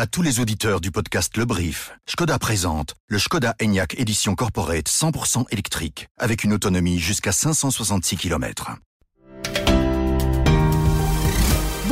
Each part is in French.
À tous les auditeurs du podcast Le Brief, Skoda présente le Skoda Enyaq Édition Corporate 100% électrique, avec une autonomie jusqu'à 566 km.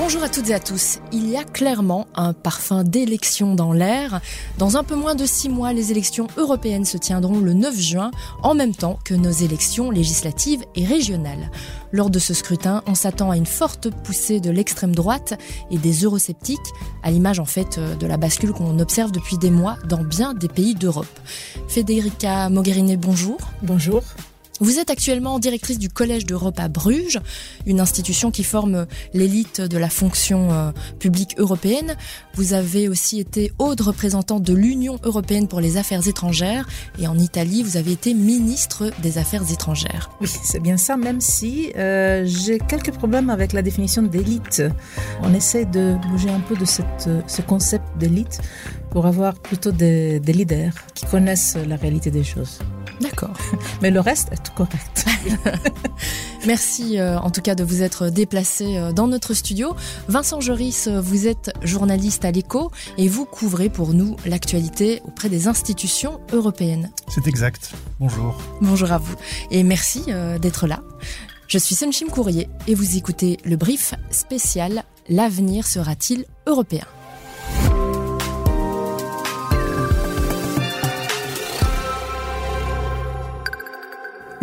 Bonjour à toutes et à tous. Il y a clairement un parfum d'élection dans l'air. Dans un peu moins de six mois, les élections européennes se tiendront le 9 juin, en même temps que nos élections législatives et régionales. Lors de ce scrutin, on s'attend à une forte poussée de l'extrême droite et des eurosceptiques, à l'image en fait de la bascule qu'on observe depuis des mois dans bien des pays d'Europe. Federica Mogherini, bonjour. Bonjour. Vous êtes actuellement directrice du Collège d'Europe à Bruges, une institution qui forme l'élite de la fonction euh, publique européenne. Vous avez aussi été haute représentante de l'Union européenne pour les affaires étrangères et en Italie, vous avez été ministre des Affaires étrangères. Oui, c'est bien ça, même si euh, j'ai quelques problèmes avec la définition d'élite. On essaie de bouger un peu de cette, ce concept d'élite pour avoir plutôt des, des leaders qui connaissent la réalité des choses. D'accord. Mais le reste est correct. Merci euh, en tout cas de vous être déplacé euh, dans notre studio. Vincent Joris, euh, vous êtes journaliste à l'écho et vous couvrez pour nous l'actualité auprès des institutions européennes. C'est exact. Bonjour. Bonjour à vous et merci euh, d'être là. Je suis Sunchim Courrier et vous écoutez le brief spécial L'avenir sera-t-il européen?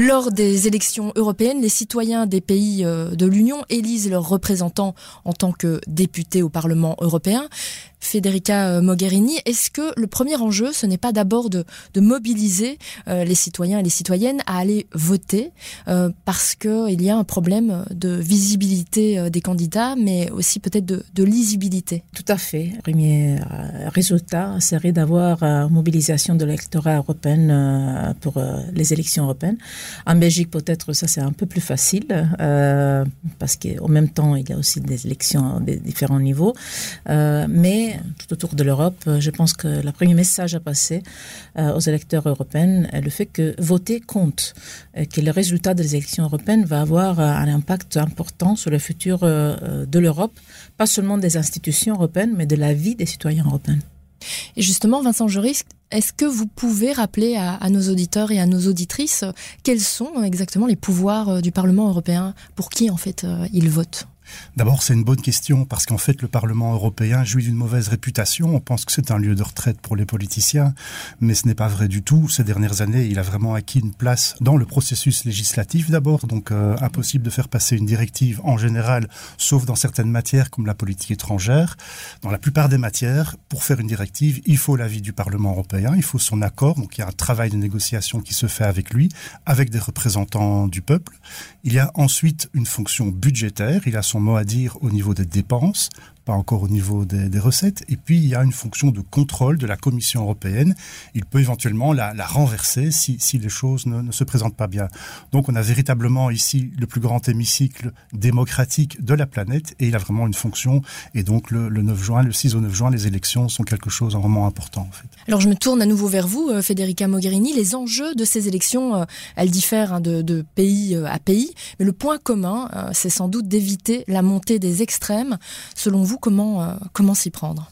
Lors des élections européennes, les citoyens des pays euh, de l'Union élisent leurs représentants en tant que députés au Parlement européen. Federica euh, Mogherini, est-ce que le premier enjeu, ce n'est pas d'abord de, mobiliser euh, les citoyens et les citoyennes à aller voter euh, parce qu'il y a un problème de visibilité des candidats, mais aussi peut-être de, lisibilité? Tout à fait. Premier résultat serait d'avoir mobilisation de l'électorat européen pour les élections européennes. En Belgique, peut-être, ça c'est un peu plus facile parce qu'en même temps, il y a aussi des élections à différents niveaux. mais tout autour de l'Europe, je pense que le premier message à passer euh, aux électeurs européens est le fait que voter compte, et que le résultat des élections européennes va avoir un impact important sur le futur euh, de l'Europe, pas seulement des institutions européennes, mais de la vie des citoyens européens. Et justement, Vincent Juris, est-ce que vous pouvez rappeler à, à, nos auditeurs et à nos auditrices quels sont exactement les pouvoirs du Parlement européen? Pour qui, en fait, euh, ils votent? D'abord, c'est une bonne question parce qu'en fait, le Parlement européen jouit d'une mauvaise réputation. On pense que c'est un lieu de retraite pour les politiciens, mais ce n'est pas vrai du tout. Ces dernières années, il a vraiment acquis une place dans le processus législatif d'abord, donc euh, impossible de faire passer une directive en général, sauf dans certaines matières comme la politique étrangère. Dans la plupart des matières, pour faire une directive, il faut l'avis du Parlement européen, il faut son accord, donc il y a un travail de négociation qui se fait avec lui, avec des représentants du peuple. Il y a ensuite une fonction budgétaire, mot à dire au niveau des dépenses, pas encore au niveau des, recettes. Et puis, il y a une fonction de contrôle de la Commission européenne. Il peut éventuellement la, renverser si, si les choses ne, se présentent pas bien. Donc, on a véritablement ici le plus grand hémicycle démocratique de la planète et il a vraiment une fonction. Et donc, le, le 9 juin, le 6 au 9 juin, les élections sont quelque chose vraiment important. En fait. Alors, je me tourne à nouveau vers vous, Federica Mogherini. Les enjeux de ces élections, euh, elles diffèrent hein, de, de pays euh, à pays. Mais le point commun, euh, c'est sans doute d'éviter la montée des extrêmes. Selon vous, comment, euh, comment s'y prendre?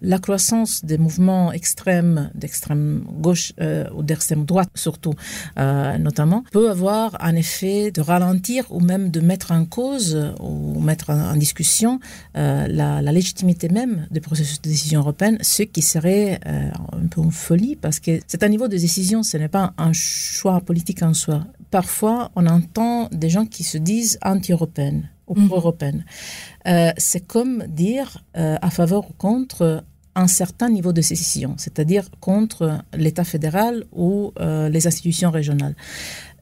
La croissance des mouvements extrêmes d'extrême gauche euh, ou d'extrême droite surtout euh, notamment peut avoir un effet de ralentir ou même de mettre en cause ou mettre en, discussion la, la légitimité même des processus de décision européenne ce qui serait un peu une folie parce que c'est un niveau de décision ce n'est pas un choix politique en soi. Parfois on entend des gens qui se disent anti-européennes ou mmh. pro-européenne. Euh, c'est comme dire euh, à faveur ou contre un certain niveau de sécession, c'est-à-dire contre l'État fédéral ou euh, les institutions régionales.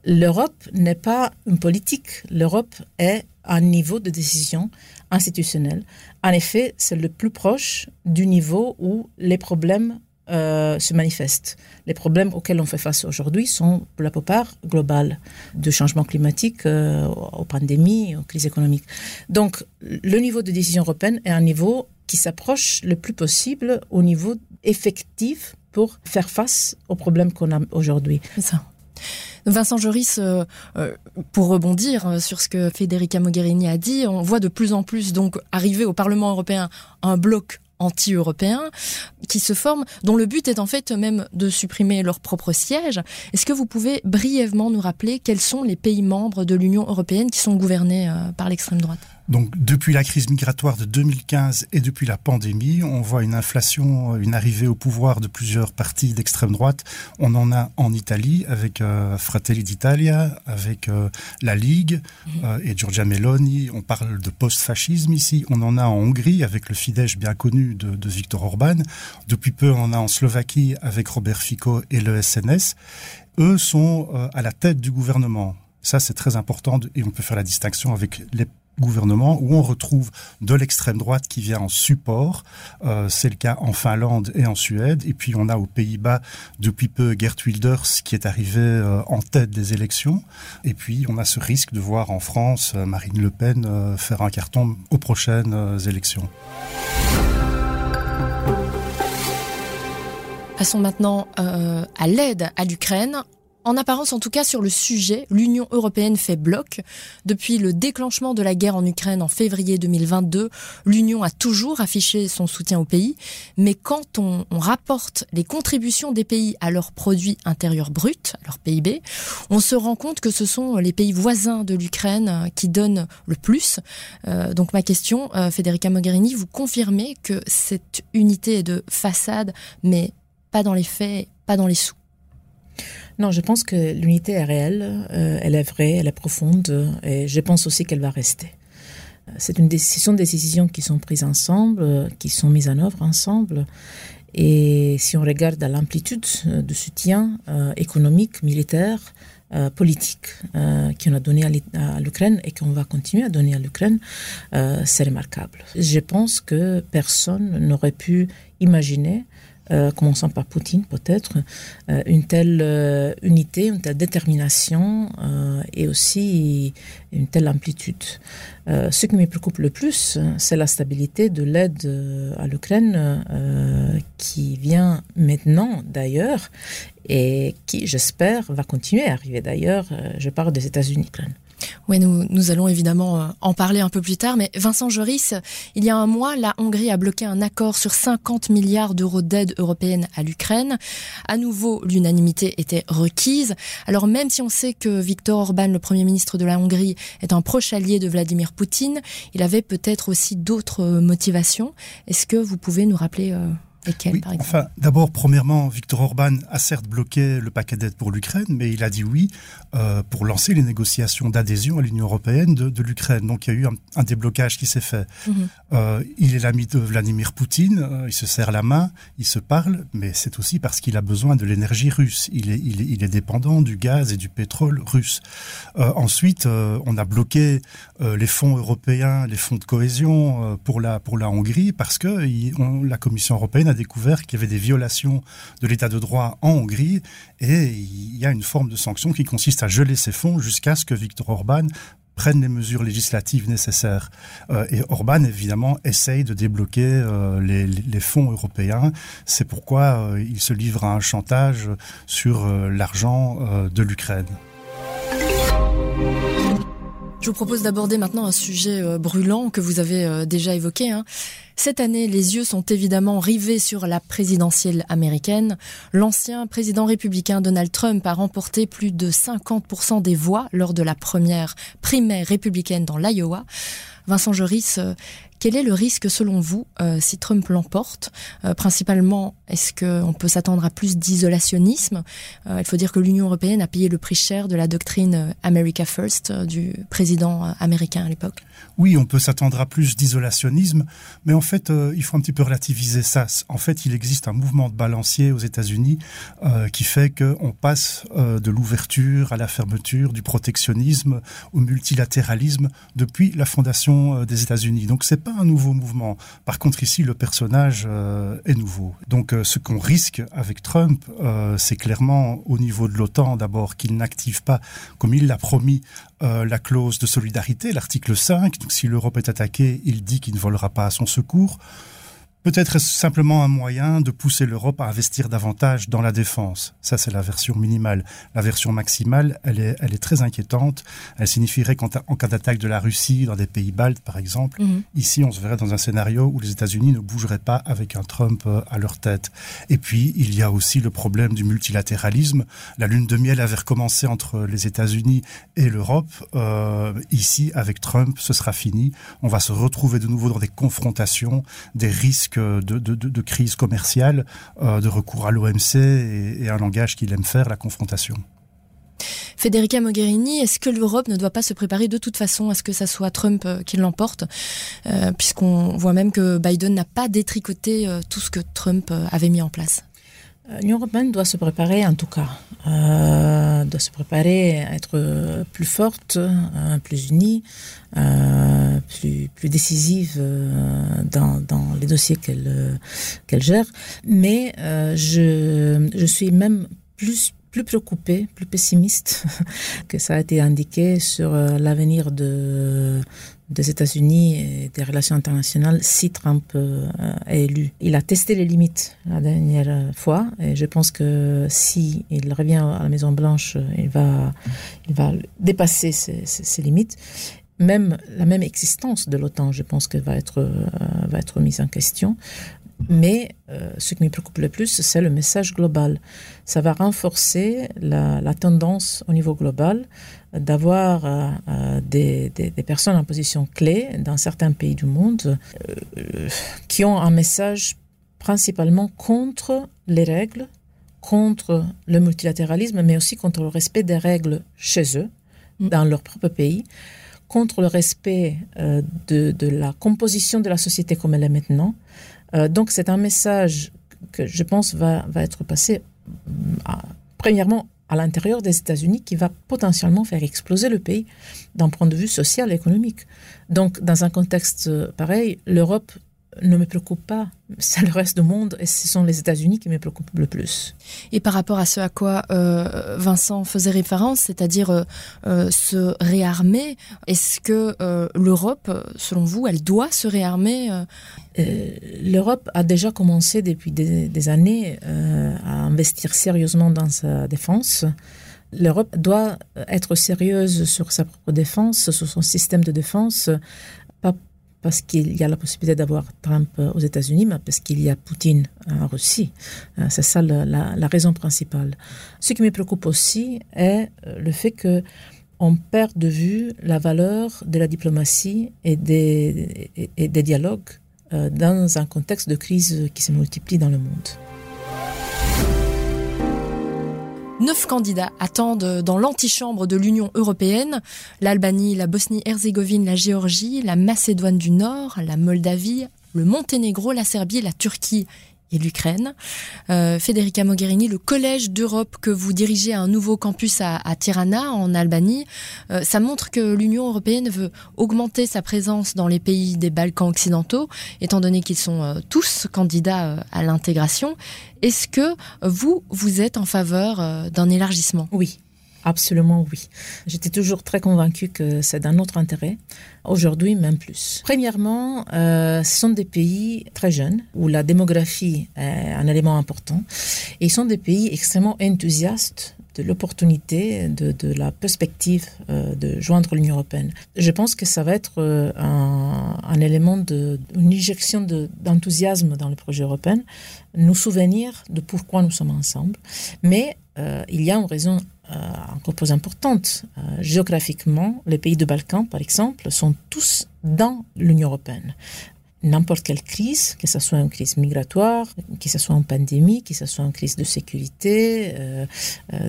L'Europe n'est pas une politique, l'Europe est un niveau de décision institutionnelle. En effet, c'est le plus proche du niveau où les problèmes euh, se manifestent. Les problèmes auxquels on fait face aujourd'hui sont pour la plupart globales, de changement climatique euh, aux pandémies, aux crises économiques. Donc le niveau de décision européenne est un niveau qui s'approche le plus possible au niveau effectif pour faire face aux problèmes qu'on a aujourd'hui. Vincent Joris, euh, pour rebondir sur ce que Federica Mogherini a dit, on voit de plus en plus donc arriver au Parlement européen un bloc anti-européens qui se forment, dont le but est en fait même de supprimer leur propre siège. Est-ce que vous pouvez brièvement nous rappeler quels sont les pays membres de l'Union européenne qui sont gouvernés euh, par l'extrême droite? Donc depuis la crise migratoire de 2015 et depuis la pandémie, on voit une inflation, une arrivée au pouvoir de plusieurs partis d'extrême droite. On en a en Italie avec euh, Fratelli d'Italia, avec euh, la Ligue mhm. euh, et Giorgia Meloni. On parle de post-fascisme ici. On en a en Hongrie avec le Fidesz bien connu de, de Viktor Orban. Depuis peu, on en a en Slovaquie avec Robert Fico et le SNS. Eux sont euh, à la tête du gouvernement. Ça, c'est très important et on peut faire la distinction avec les gouvernement où on retrouve de l'extrême droite qui vient en support. Euh, c'est le cas en Finlande et en Suède. Et puis on a aux Pays-Bas depuis peu Gert Wilders qui est arrivé euh, en tête des élections. Et puis on a ce risque de voir en France euh, Marine Le Pen faire un carton aux prochaines élections. Passons maintenant à l'aide à l'Ukraine. En apparence, en tout cas, sur le sujet, l'Union européenne fait bloc. Depuis le déclenchement de la guerre en Ukraine en février 2022, l'Union a toujours affiché son soutien au pays. Mais quand on, rapporte les contributions des pays à leur produit intérieur brut, à leur PIB, on se rend compte que ce sont les pays voisins de l'Ukraine qui donnent le plus. Euh, donc ma question, euh, Federica Mogherini, vous confirmez que cette unité est de façade, mais pas dans les faits, pas dans les sous? Non, je pense que l'unité est réelle, euh, elle est vraie, elle est profonde et je pense aussi qu'elle va rester. C'est une décision des décisions qui sont prises ensemble, euh, qui sont mises en œuvre ensemble. Et si on regarde à l'amplitude de soutien euh, économique, militaire, euh, politique euh, qu'on a donné à l'Ukraine et qu'on va continuer à donner à l'Ukraine, euh, c'est remarquable. Je pense que personne n'aurait pu imaginer euh, commençant par Poutine peut-être, euh, une telle euh, unité, une telle détermination et aussi une telle amplitude. Ce qui me préoccupe le plus, c'est la stabilité de l'aide à l'Ukraine qui vient maintenant d'ailleurs et qui, j'espère, va continuer à arriver d'ailleurs. Je parle des États-Unis. Oui, nous, nous allons évidemment euh, en parler un peu plus tard, mais Vincent Joris, il y a un mois, la Hongrie a bloqué un accord sur 50 milliards d'euros d'aide européenne à l'Ukraine. À nouveau, l'unanimité était requise. Alors même si on sait que Viktor Orban, le premier ministre de la Hongrie, est un proche allié de Vladimir Poutine, il avait peut-être aussi d'autres motivations. Est-ce que vous pouvez nous rappeler euh Lesquels, oui, enfin, d'abord, premièrement, Viktor Orban a certes bloqué le paquet d'aide pour l'Ukraine, mais il a dit oui euh, pour lancer les négociations d'adhésion à l'Union européenne de, de l'Ukraine. Donc, il y a eu un, un déblocage qui s'est fait. Mm -hmm. euh, il est l'ami de Vladimir Poutine, euh, il se serre la main, il se parle, mais c'est aussi parce qu'il a besoin de l'énergie russe. Il est, il, est, il est dépendant du gaz et du pétrole russe. Euh, ensuite, on a bloqué les fonds européens, les fonds de cohésion pour, la, pour la Hongrie parce que il, on, la Commission européenne a découvert qu'il y avait des violations de l'état de droit en Hongrie et il y a une forme de sanction qui consiste à geler ces fonds jusqu'à ce que Viktor Orban prennent les mesures législatives nécessaires. Euh, et Orban, évidemment, essaye de débloquer euh, les, fonds européens. C'est pourquoi euh, il se livre à un chantage sur l'argent de l'Ukraine. Je vous propose d'aborder maintenant un sujet brûlant que vous avez déjà évoqué. Hein. Cette année, les yeux sont évidemment rivés sur la présidentielle américaine. L'ancien président républicain Donald Trump a remporté plus de 50% des voix lors de la première primaire républicaine dans l'Iowa. Vincent Joris, euh, quel est le risque selon vous euh, si Trump l'emporte? Euh, Principalement, est-ce qu'on peut s'attendre à plus d'isolationnisme? Euh, Il faut dire que l'Union européenne a payé le prix cher de la doctrine America First du président américain à l'époque. Oui, on peut s'attendre à plus d'isolationnisme, mais en fait, il faut un petit peu relativiser ça. En fait, il existe un mouvement de balancier aux États-Unis qui fait qu'on passe de l'ouverture à la fermeture, du protectionnisme au multilatéralisme depuis la fondation des États-Unis. Donc, c'est un nouveau mouvement. Par contre, ici, le personnage euh, est nouveau. Donc, euh, ce qu'on risque avec Trump, euh, c'est clairement au niveau de l'OTAN, d'abord, qu'il n'active pas, comme il l'a promis, la clause de solidarité, l'article 5. Donc, si l'Europe est attaquée, il dit qu'il ne volera pas à son secours. Peut-être est-ce simplement un moyen de pousser l'Europe à investir davantage dans la défense. Ça, c'est la version minimale. La version maximale, elle est, elle est très inquiétante. Elle signifierait qu'en cas d'attaque de la Russie dans des pays baltes, par exemple, mhm. ici, on se verrait dans un scénario où les États-Unis ne bougeraient pas avec un Trump euh, à leur tête. Et puis, il y a aussi le problème du multilatéralisme. La lune de miel avait recommencé entre les États-Unis et l'Europe. Euh, ici, avec Trump, ce sera fini. On va se retrouver de nouveau dans des confrontations, des risques de, crise commerciale, euh, de recours à l'OMC et, un langage qu'il aime faire, la confrontation. Federica Mogherini, est-ce que l'Europe ne doit pas se préparer de toute façon à ce que ça soit Trump euh, qui l'emporte, euh, puisqu'on voit même que Biden n'a pas détricoté tout ce que Trump avait mis en place? L'Union européenne doit se préparer, en tout cas, euh, doit se préparer à être plus forte, euh, plus unie, euh, plus, plus décisive euh, dans, dans les dossiers qu'elle qu'elle gère. Mais euh, je, je suis même plus plus préoccupée, plus pessimiste que ça a été indiqué sur l'avenir de, des États-Unis et des relations internationales si Trump euh, est élu. Il a testé les limites la dernière fois et je pense que si il revient à la Maison Blanche, il va, il va dépasser ces, ces, limites. Même la même existence de l'OTAN, je pense qu'elle va être euh, va être mise en question. Mais euh, ce qui me préoccupe le plus, c'est le message global. Ça va renforcer la, la tendance au niveau global d'avoir euh, euh, des, des, des, personnes en position clé dans certains pays du monde euh, qui ont un message principalement contre les règles, contre le multilatéralisme, mais aussi contre le respect des règles chez eux, mm. dans leur propre pays, contre le respect de, de, la composition de la société comme elle est maintenant. Euh, donc c'est un message que je pense va, va être passé, à, premièrement, à l'intérieur des États-Unis qui va potentiellement faire exploser le pays d'un point de vue social et économique. Donc, dans un contexte euh, pareil, l'Europe ne me préoccupe pas. C'est le reste du monde et ce sont les États-Unis qui me préoccupent le plus. Et par rapport à ce à quoi euh, Vincent faisait référence, c'est-à-dire euh, euh, se réarmer, est-ce que l'Europe, selon vous, elle doit se réarmer L'Europe a déjà commencé depuis des, des années à investir sérieusement dans sa défense. L'Europe doit être sérieuse sur sa propre défense, sur son système de défense, parce qu'il y a la possibilité d'avoir Trump aux États-Unis, mais parce qu'il y a Poutine en Russie. Euh, c'est ça la, raison principale. Ce qui me préoccupe aussi est euh, le fait que on perd de vue la valeur de la diplomatie et des, dialogues euh, dans un contexte de crise qui se multiplie dans le monde. Neuf candidats attendent dans l'antichambre de l'Union européenne. l'Albanie, la Bosnie-Herzégovine, la Géorgie, la Macédoine du Nord, la Moldavie, le Monténégro, la Serbie, la Turquie et l'Ukraine. Euh, Federica Mogherini, le Collège d'Europe que vous dirigez à un nouveau campus à, Tirana, en Albanie, euh, ça montre que l'Union européenne veut augmenter sa présence dans les pays des Balkans occidentaux, étant donné qu'ils sont euh, tous candidats à l'intégration. Est-ce que vous, vous êtes en faveur d'un élargissement? Oui. Absolument oui. J'étais toujours très convaincue que c'est dans notre intérêt. Aujourd'hui, même plus. Premièrement, euh, ce sont des pays très jeunes où la démographie est un élément important. Et ils sont des pays extrêmement enthousiastes de l'opportunité, de, la perspective euh, de joindre l'Union européenne. Je pense que ça va être euh, un, élément une injection d'enthousiasme dans le projet européen, nous souvenir de pourquoi nous sommes ensemble. Mais il y a une raison euh, encore plus importante. Euh, géographiquement, les pays de Balkans, par exemple, sont tous dans l'Union européenne. N'importe quelle crise, que ce soit une crise migratoire, que ce soit une pandémie, que ce soit une crise de sécurité, euh,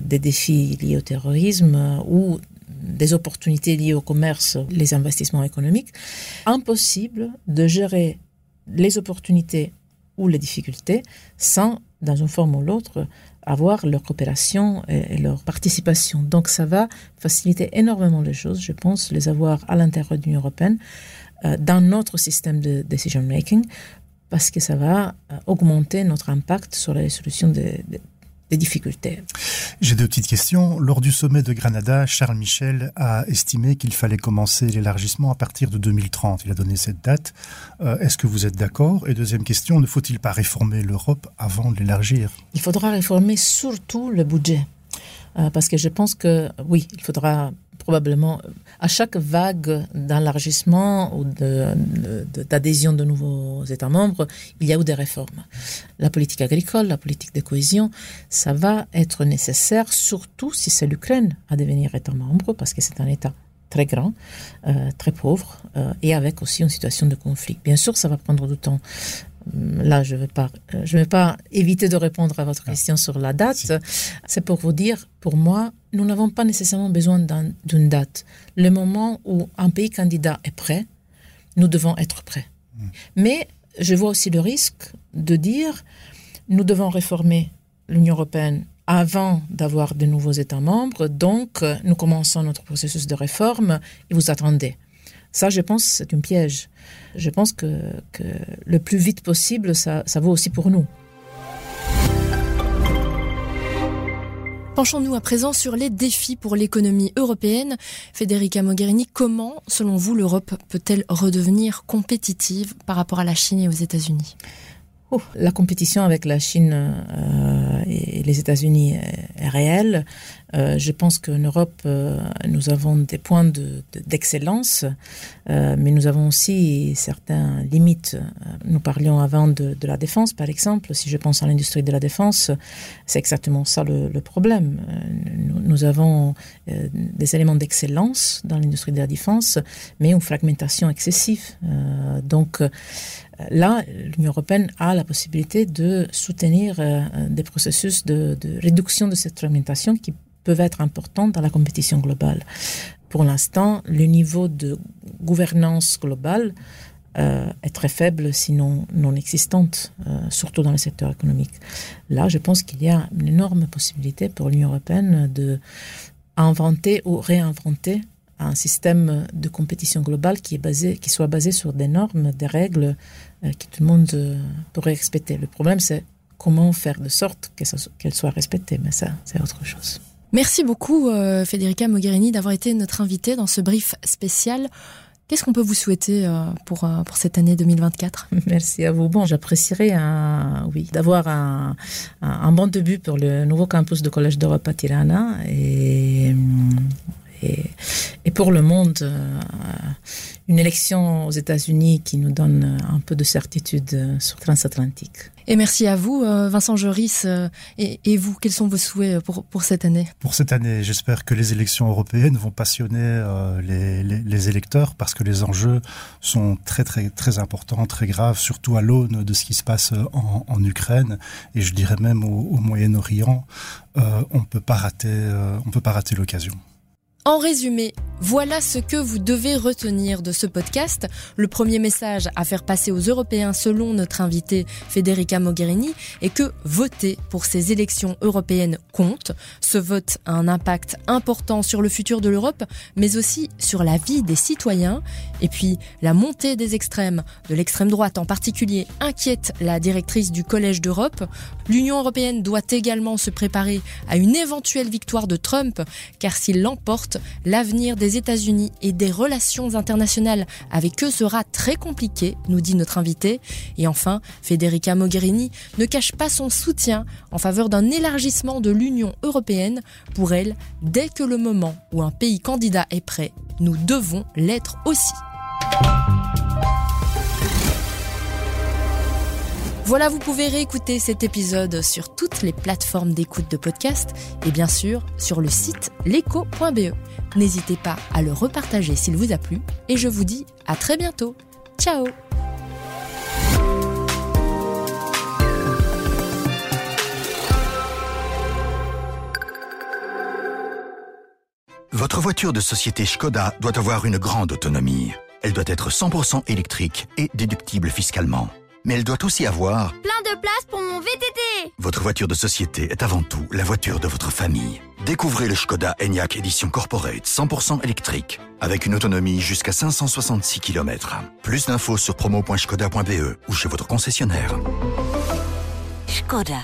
des défis liés au terrorisme ou des opportunités liées au commerce, les investissements économiques, impossible de gérer les opportunités ou les difficultés sans, dans une forme ou l'autre, avoir leur coopération et, leur participation. Donc ça va faciliter énormément les choses, je pense, les avoir à l'intérieur de l'Union européenne, euh, dans notre système de decision making, parce que ça va euh, augmenter notre impact sur la résolution des, des, des difficultés. J'ai deux petites questions. Lors du sommet de Granada, Charles Michel a estimé qu'il fallait commencer l'élargissement à partir de 2030. Il a donné cette date. Euh, Est-ce que vous êtes d'accord? Et deuxième question, ne faut-il pas réformer l'Europe avant de l'élargir? Il faudra réformer surtout le budget. Euh, parce que je pense que oui, il faudra probablement à chaque vague d'élargissement ou d'adhésion de, nouveaux États membres, il y a eu des réformes. La politique agricole, la politique de cohésion, ça va être nécessaire, surtout si c'est l'Ukraine à devenir État membre, parce que c'est un État très grand, euh, très pauvre, euh, et avec aussi une situation de conflit. Bien sûr, ça va prendre du temps. Là, je ne vais, pas, je vais pas éviter de répondre à votre question sur la date. Si. C'est pour vous dire, pour moi, nous n'avons pas nécessairement besoin d'une date. Le moment où un pays candidat est prêt, nous devons être prêts. Mm. Mais je vois aussi le risque de dire, nous devons réformer l'Union européenne avant d'avoir de nouveaux États membres, donc nous commençons notre processus de réforme et vous attendez. Ça, je pense, c'est un piège. Je pense que, que, le plus vite possible, ça, ça vaut aussi pour nous. Penchons-nous à présent sur les défis pour l'économie européenne. Federica Mogherini, comment, selon vous, l'Europe peut-elle redevenir compétitive par rapport à la Chine et aux États-Unis? La compétition avec la Chine euh, et les États-Unis est, réelle. Euh, je pense qu'en Europe, euh, nous avons des points d'excellence, de, de, mais nous avons aussi certaines limites. Nous parlions avant de, la défense, par exemple. Si je pense à l'industrie de la défense, c'est exactement ça le, le problème. Nous, nous, avons des éléments d'excellence dans l'industrie de la défense, mais une fragmentation excessive. donc, là, l'Union européenne a la possibilité de soutenir euh, des processus de, réduction de cette fragmentation qui peuvent être importants dans la compétition globale. Pour l'instant, le niveau de gouvernance globale euh, est très faible, sinon non existante, euh, surtout dans le secteur économique. Là, je pense qu'il y a une énorme possibilité pour l'Union européenne de inventer ou réinventer un système de compétition globale qui, soit basé sur des normes, des règles que tout le monde euh, pourrait respecter. Le problème, c'est comment faire de sorte qu'elles qu soient respectées, mais ça, c'est autre chose. Merci beaucoup, euh, Federica Mogherini, d'avoir été notre invitée dans ce brief spécial. Qu'est-ce qu'on peut vous souhaiter euh, pour, euh, pour cette année 2024 Merci à vous. Bon, j'apprécierais oui, d'avoir un, un, un, bon début pour le nouveau campus de Collège d'Europe à Tirana et, et, et, pour le monde, euh, une élection aux États-Unis qui nous donne un peu de certitude sur transatlantique. Et merci à vous, euh, Vincent Joris. Euh, Et, et, vous, quels sont vos souhaits pour, pour cette année? Pour cette année, j'espère que les élections européennes vont passionner euh, les, les, les électeurs parce que les enjeux sont très très très importants, très graves, surtout à l'aune de ce qui se passe en, en Ukraine et je dirais même au, au Moyen-Orient. Euh, on peut pas rater, euh, on peut pas rater l'occasion. En résumé, voilà ce que vous devez retenir de ce podcast. Le premier message à faire passer aux Européens selon notre invitée Federica Mogherini est que voter pour ces élections européennes compte. Ce vote a un impact important sur le futur de l'Europe, mais aussi sur la vie des citoyens. Et puis, la montée des extrêmes, de l'extrême droite en particulier, inquiète la directrice du Collège d'Europe. L'Union européenne doit également se préparer à une éventuelle victoire de Trump, car s'il l'emporte, l'avenir des États-Unis et des relations internationales avec eux sera très compliqué, nous dit notre invité. Et enfin, Federica Mogherini ne cache pas son soutien en faveur d'un élargissement de l'Union européenne. Pour elle, dès que le moment où un pays candidat est prêt, nous devons l'être aussi. Voilà, vous pouvez réécouter cet épisode sur toutes les plateformes d'écoute de podcast et bien sûr sur le site leco.be. N'hésitez pas à le repartager s'il vous a plu et je vous dis à très bientôt. Ciao Votre voiture de société Skoda doit avoir une grande autonomie. Elle doit être 100% électrique et déductible fiscalement mais elle doit aussi avoir plein de place pour mon VTT. Votre voiture de société est avant tout la voiture de votre famille. Découvrez le Skoda Enyaq Edition Corporate 100% électrique avec une autonomie jusqu'à 566 km. Plus d'infos sur promo.skoda.be ou chez votre concessionnaire. Skoda.